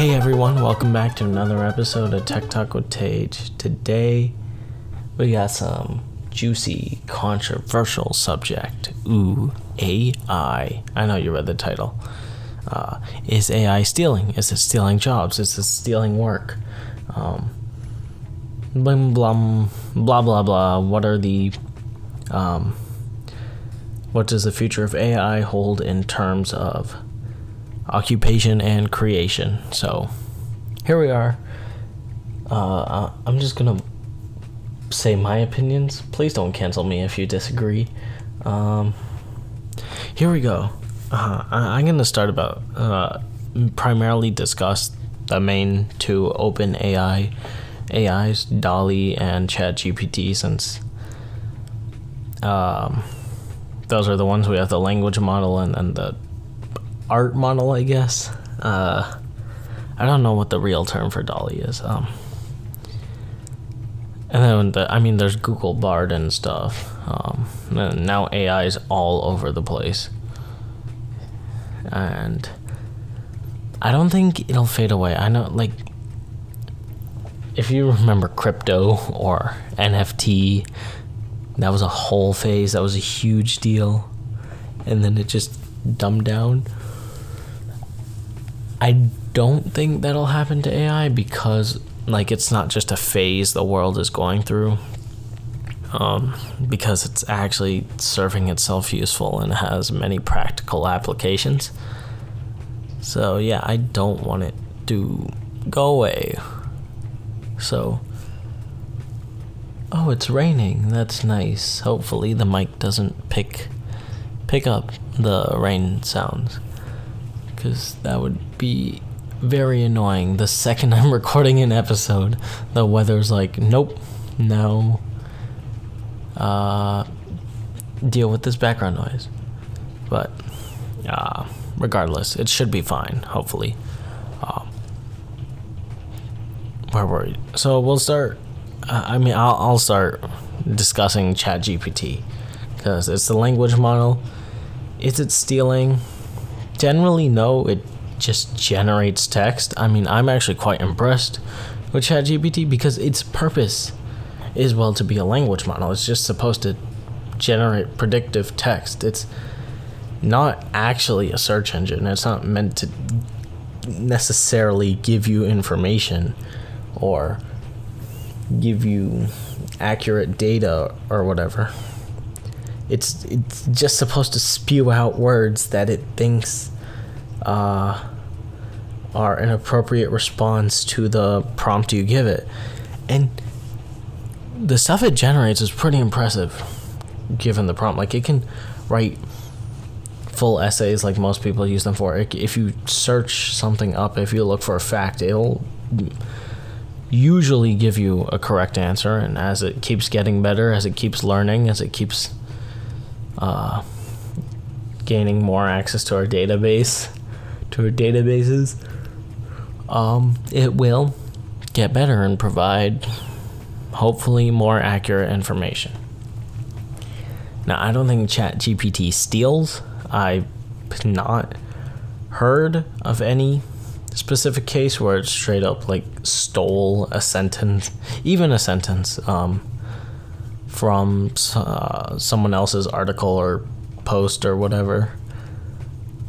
Hey everyone, welcome back to another episode of Tech Talk with Tage. Today we got some juicy, controversial subject. Ooh, AI. I know you read the title. Uh, is AI stealing? Is it stealing jobs? Is it stealing work? Um, blah, blah, blah, blah, blah. What are the. Um, what does the future of AI hold in terms of occupation and creation? So, here we are. Uh, I'm just gonna say my opinions. Please don't cancel me if you disagree. Um, here we go. Uh, I, am gonna start about uh, primarily discuss the main two OpenAI AIs, DALL-E and ChatGPT, since um, those are the ones we have the language model and, and the art model, I guess. Uh, I don't know what the real term for DALL-E is. Um, and then, the, I mean, there's Google Bard and stuff. Um, and now AI is all over the place. And I don't think it'll fade away. I know, like, if you remember crypto or NFT, that was a whole phase. That was a huge deal. And then it just dumbed down. I don't think that'll happen to AI because, like, it's not just a phase the world is going through. Um, because it's actually serving itself useful and has many practical applications. So, yeah, I don't want it to go away. So, oh, it's raining. That's nice. Hopefully, the mic doesn't pick pick up the rain sounds because that would be very annoying. The second I'm recording an episode, the weather's like, nope, no. Uh, deal with this background noise. But, uh, regardless, it should be fine, hopefully. Um, where were we? So we'll start. Uh, I mean, I'll, I'll start discussing ChatGPT because it's the language model. Is it stealing? Generally, no. It just generates text. I mean, I'm actually quite impressed with ChatGPT because its purpose is well to be a language model. It's just supposed to generate predictive text. It's not actually a search engine. It's not meant to necessarily give you information or give you accurate data or whatever. It's it's just supposed to spew out words that it thinks uh, are an appropriate response to the prompt you give it, and the stuff it generates is pretty impressive, given the prompt. Like it can write full essays like most people use them for. If you search something up, if you look for a fact, it'll usually give you a correct answer and as it keeps getting better as it keeps learning as it keeps uh, gaining more access to our database to our databases um, it will get better and provide hopefully more accurate information now i don't think ChatGPT steals i've not heard of any specific case where it straight up like stole a sentence, even a sentence, um, from uh, someone else's article or post or whatever.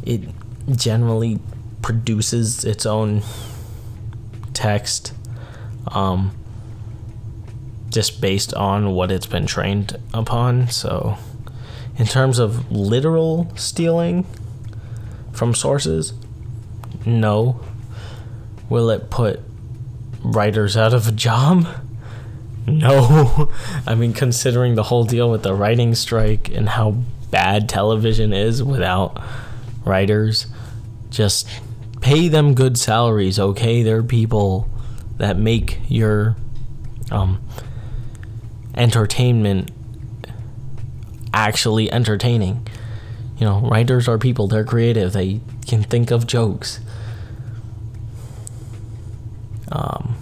It generally produces its own text, um, just based on what it's been trained upon. So, in terms of literal stealing from sources, no, Will it put writers out of a job? No. I mean, considering the whole deal with the writing strike and how bad television is without writers, just pay them good salaries, okay? They're people that make your um, entertainment actually entertaining. You know, writers are people, they're creative, they can think of jokes. Um,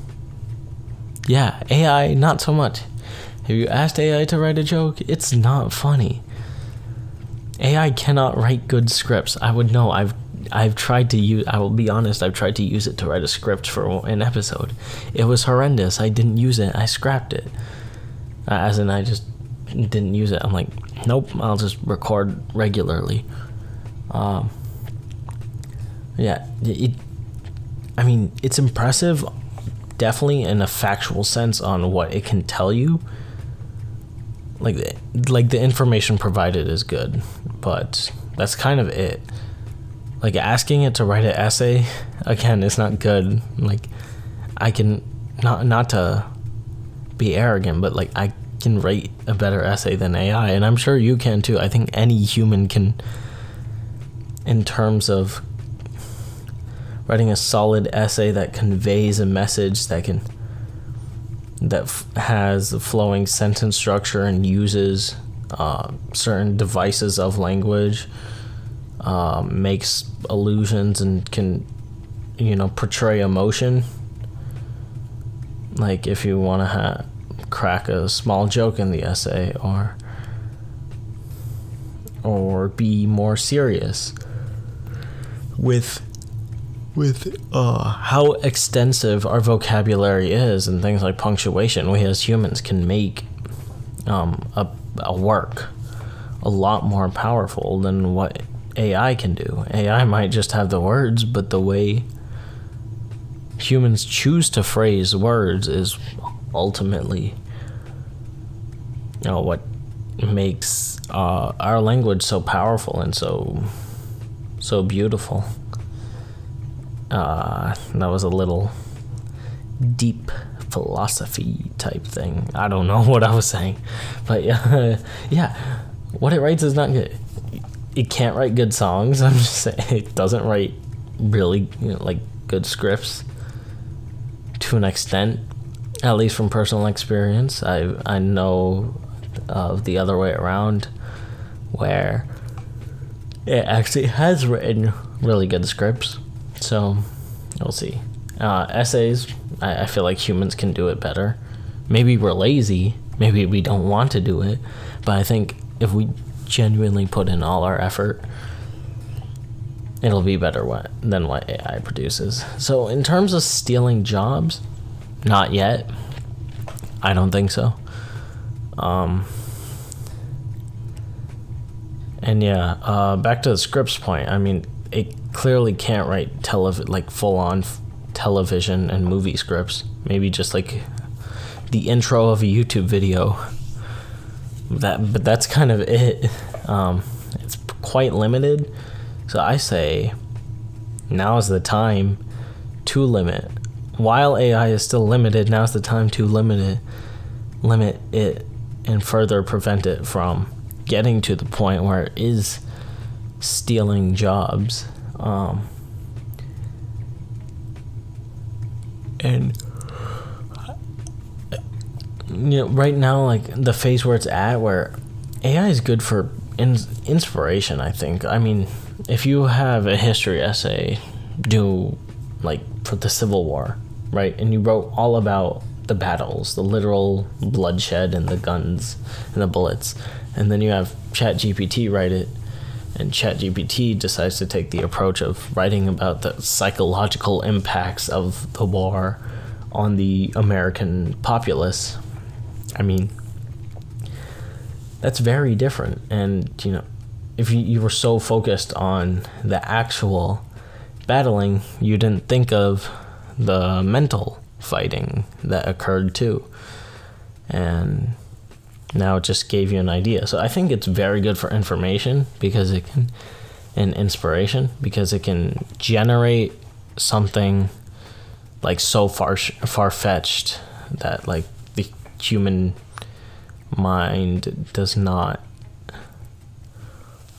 yeah, AI, not so much. Have you asked AI to write a joke? It's not funny. AI cannot write good scripts. I would know. I've I've tried to use. I will be honest. I've tried to use it to write a script for an episode. It was horrendous. I didn't use it. I scrapped it. As in, I just didn't use it. I'm like, nope. I'll just record regularly. Um. Yeah. It. I mean, it's impressive, definitely in a factual sense on what it can tell you. Like, like the information provided is good, but that's kind of it. Like asking it to write an essay again is not good. Like i can not not to be arrogant but like i can write a better essay than ai and i'm sure you can too. I think any human can in terms of writing a solid essay that conveys a message that can that f- has a flowing sentence structure and uses uh, certain devices of language um, makes illusions and can, you know, portray emotion. Like if you want to ha- crack a small joke in the essay, or or be more serious with with uh, how extensive our vocabulary is and things like punctuation we as humans can make um, a, a work a lot more powerful than what AI can do. AI might just have the words, but the way humans choose to phrase words is ultimately you know what makes uh, our language so powerful and so so beautiful. Uh, that was a little deep philosophy type thing. I don't know what I was saying, but yeah, yeah, what it writes is not good it can't write good songs. I'm just saying it doesn't write really you know, like good scripts to an extent, at least from personal experience. I I know of the other way around, where it actually has written really good scripts. So we'll see. Uh, essays, I, I feel like humans can do it better. Maybe we're lazy. Maybe we don't want to do it. But I think if we genuinely put in all our effort, it'll be better what, than what AI produces. So, in terms of stealing jobs, not yet. I don't think so. Um, and yeah, uh, back to the scripts point. I mean, it clearly can't write telev like full on f- television and movie scripts. Maybe just like the intro of a YouTube video that but that's kind of it. Um, it's quite limited. So I say now is the time to limit. While AI is still limited, now is the time to limit it, limit it and further prevent it from getting to the point where it is stealing jobs. Um, and you know, right now, like the phase where it's at, where AI is good for in- inspiration. I think. I mean, if you have a history essay, do like for the Civil War, right, and you wrote all about the battles, the literal bloodshed, and the guns and the bullets, and then you have ChatGPT write it, and ChatGPT decides to take the approach of writing about the psychological impacts of the war on the American populace I mean, that's very different. And, you know, if you, you were so focused on the actual battling, you didn't think of the mental fighting that occurred too. And now it just gave you an idea. So I think it's very good for information because it can, and inspiration because it can generate something like so far far fetched that like the human mind does not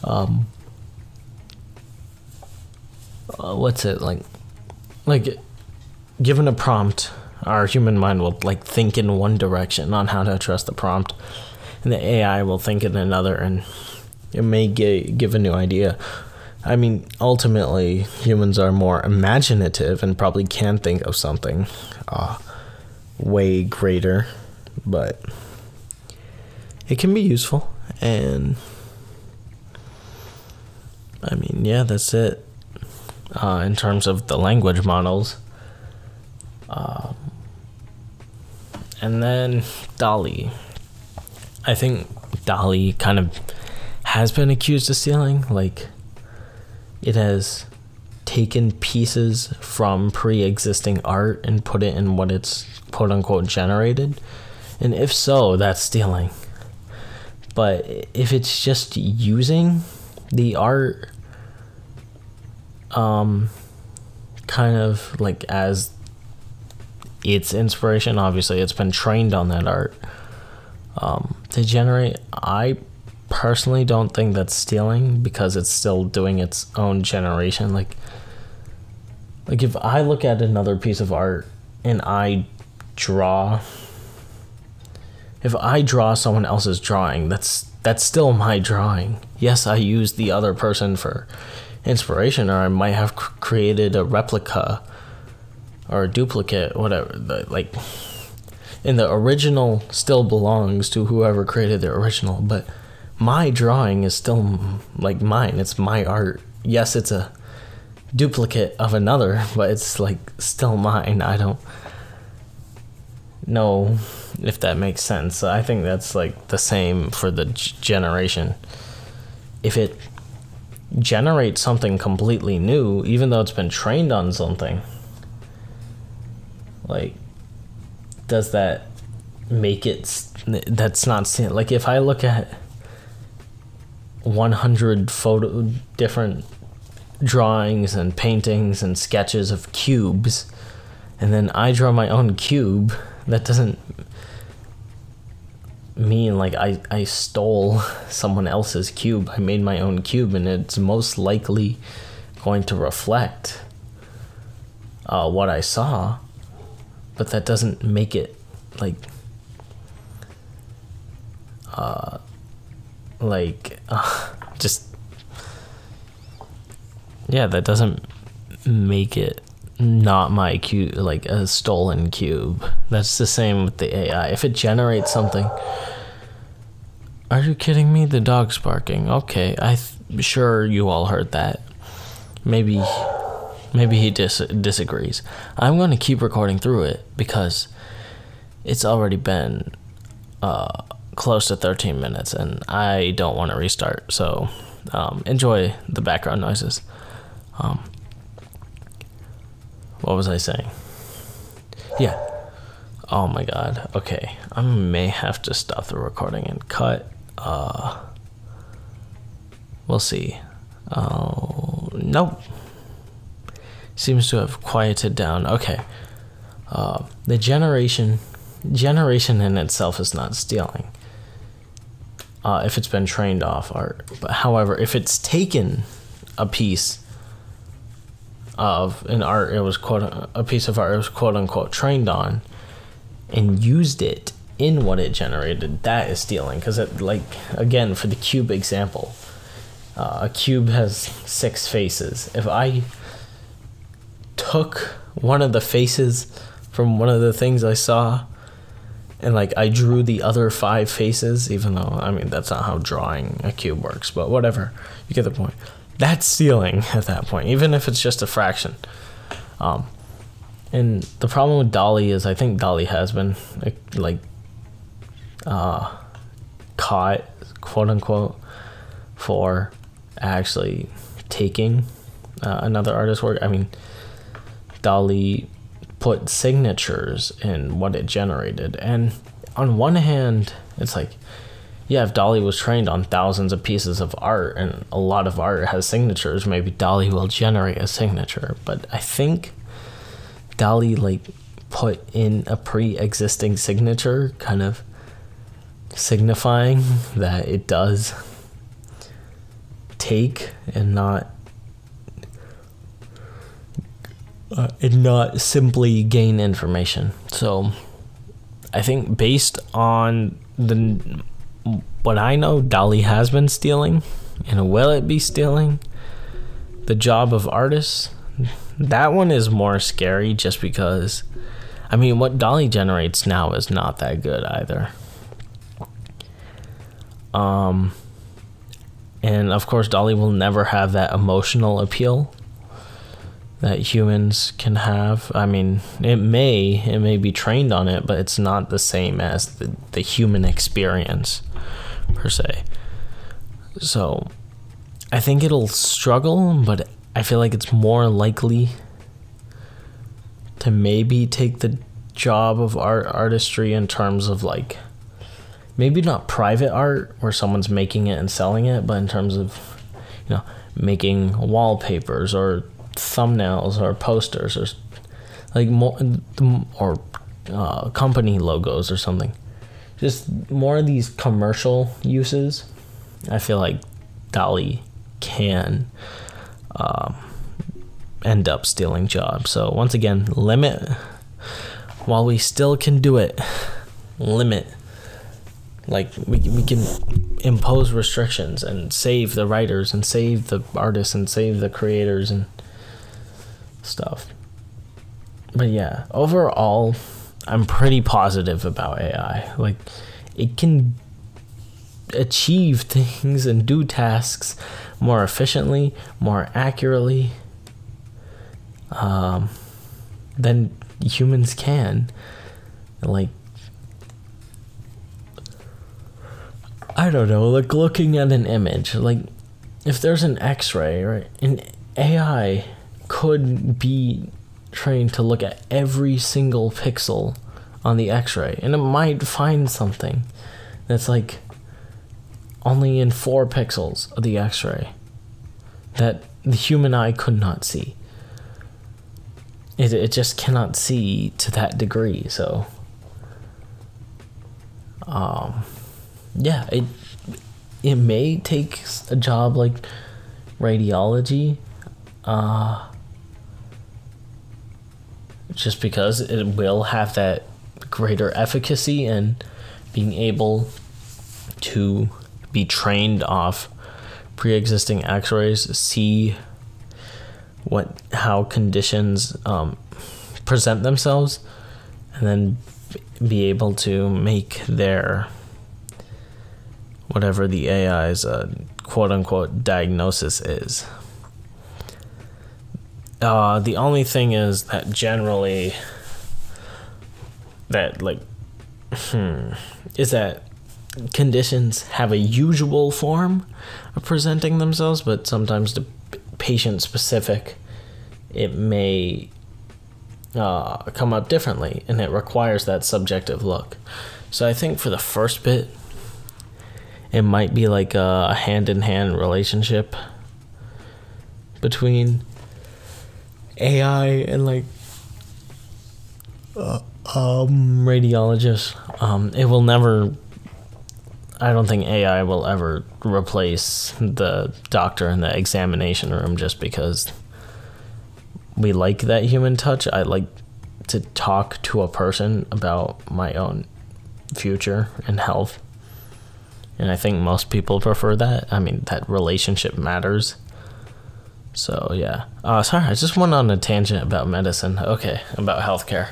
um uh, what's it like like given a prompt our human mind will like think in one direction on how to address the prompt and the ai will think in another and it may get, give a new idea i mean ultimately humans are more imaginative and probably can think of something uh, way greater but it can be useful and I mean, yeah, that's it. uh, in terms of the language models. Um, and then DALL-E. I think DALL-E kind of has been accused of stealing. Like, it has taken pieces from pre existing art and put it in what it's quote unquote generated. And if so, that's stealing. But if it's just using the art um kind of like as its inspiration. Obviously it's been trained on that art. Um to generate i personally don't think that's stealing because it's still doing its own generation. Like like if i look at another piece of art and i draw if i draw someone else's drawing that's that's still my drawing. Yes i use the other person for inspiration or i might have created a replica or a duplicate whatever like and the original still belongs to whoever created the original but my drawing is still like mine. It's my art. Yes, it's a duplicate of another, but it's like still mine. I don't know if that makes sense. I think that's like the same for the g- generation. If it generates something completely new, even though it's been trained on something, like, does that make it? That's not seen. like if I look at 100 photo different drawings and paintings and sketches of cubes and then I draw my own cube that doesn't mean like I, I stole someone else's cube. I made my own cube and it's most likely going to reflect uh, what I saw, but that doesn't make it like uh, like uh, just yeah that doesn't make it not my cube like a stolen cube. That's the same with the ai if it generates something are you kidding me? The dog's barking. Okay i th- sure you all heard that. Maybe maybe he dis- disagrees i'm going to keep recording through it because it's already been uh close to 13 minutes and I don't want to restart. So um, enjoy the background noises. Um, what was I saying? Yeah. Oh my god. Okay. I may have to stop the recording and cut. Uh, we'll see. Oh, nope. Seems to have quieted down. Okay. Uh, the generation generation in itself is not stealing uh, if it's been trained off art. But however, if it's taken a piece of an art, it was quote a piece of art, it was quote unquote trained on, and used it in what it generated. That is stealing because it like again for the cube example, uh, a cube has six faces. If I took one of the faces from one of the things I saw and like I drew the other five faces, even though I mean that's not how drawing a cube works, but whatever. You get the point. That's stealing at that point, even if it's just a fraction. Um, and the problem with DALL-E is I think DALL-E has been like uh, caught, quote unquote, for actually taking uh, another artist's work. I mean, DALL-E put signatures in what it generated. And on one hand, it's like, yeah, if DALL-E was trained on thousands of pieces of art and a lot of art has signatures, maybe DALL-E will generate a signature. But I think DALL-E like put in a pre-existing signature, kind of signifying that it does take and not uh, and not simply gain information. So I think based on the what I know, DALL-E has been stealing, and will it be stealing the job of artists? That one is more scary just because I mean what DALL-E generates now is not that good either. Um and of course DALL-E will never have that emotional appeal that humans can have. I mean, it may it may be trained on it, but it's not the same as the, the human experience per se. So, I think it'll struggle, but I feel like it's more likely to maybe take the job of art artistry in terms of like maybe not private art where someone's making it and selling it, but in terms of you know making wallpapers or thumbnails or posters or like more or uh, company logos or something. Just more of these commercial uses. I feel like DALL-E can um, end up stealing jobs. So once again, limit while we still can do it. Limit. Like we we can impose restrictions and save the writers and save the artists and save the creators and stuff. But yeah, overall, I'm pretty positive about AI. Like, it can achieve things and do tasks more efficiently, more accurately um, than humans can. Like, I don't know, like looking at an image, like if there's an x ray, right? An AI could be trained to look at every single pixel on the x-ray and it might find something that's like only in 4 pixels of the x-ray that the human eye could not see. It, it just cannot see to that degree so um yeah it it may take a job like radiology uh just because it will have that greater efficacy and being able to be trained off pre-existing x-rays see what how conditions um, present themselves and then be able to make their whatever the AI's uh, quote unquote diagnosis is. Uh, the only thing is that generally, that like, hmm, is that conditions have a usual form of presenting themselves, but sometimes the patient specific, it may uh, come up differently, and it requires that subjective look. So I think for the first bit, it might be like a hand in hand relationship between AI and like uh, um radiologist. Um, it will never. I don't think AI will ever replace the doctor in the examination room just because we like that human touch. I like to talk to a person about my own future and health. And I think most people prefer that. I mean, that relationship matters. So yeah. Uh, sorry, I just went on a tangent about medicine. Okay, about healthcare.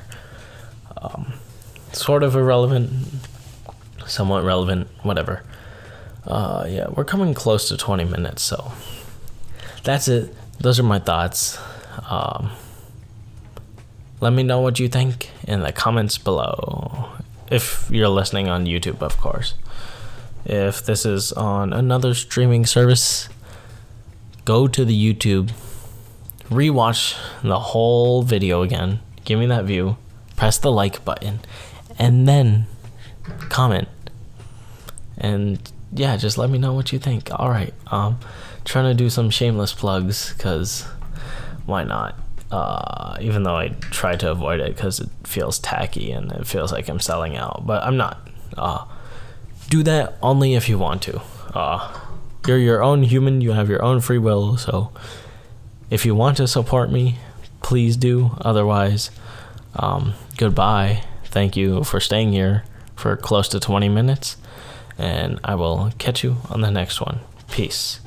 Um, sort of irrelevant, somewhat relevant, whatever. Uh, yeah, we're coming close to 20 minutes, so that's it. Those are my thoughts. Um, let me know what you think in the comments below. If you're listening on YouTube, of course. If this is on another streaming service, go to the YouTube, rewatch the whole video again, give me that view, press the like button, and then comment. And yeah, just let me know what you think. All right, um, trying to do some shameless plugs because why not? Uh, even though I try to avoid it because it feels tacky and it feels like I'm selling out, but I'm not. Uh, do that only if you want to. Uh, you're your own human, you have your own free will, so if you want to support me, please do. Otherwise, um, goodbye. Thank you for staying here for close to 20 minutes, and I will catch you on the next one. Peace.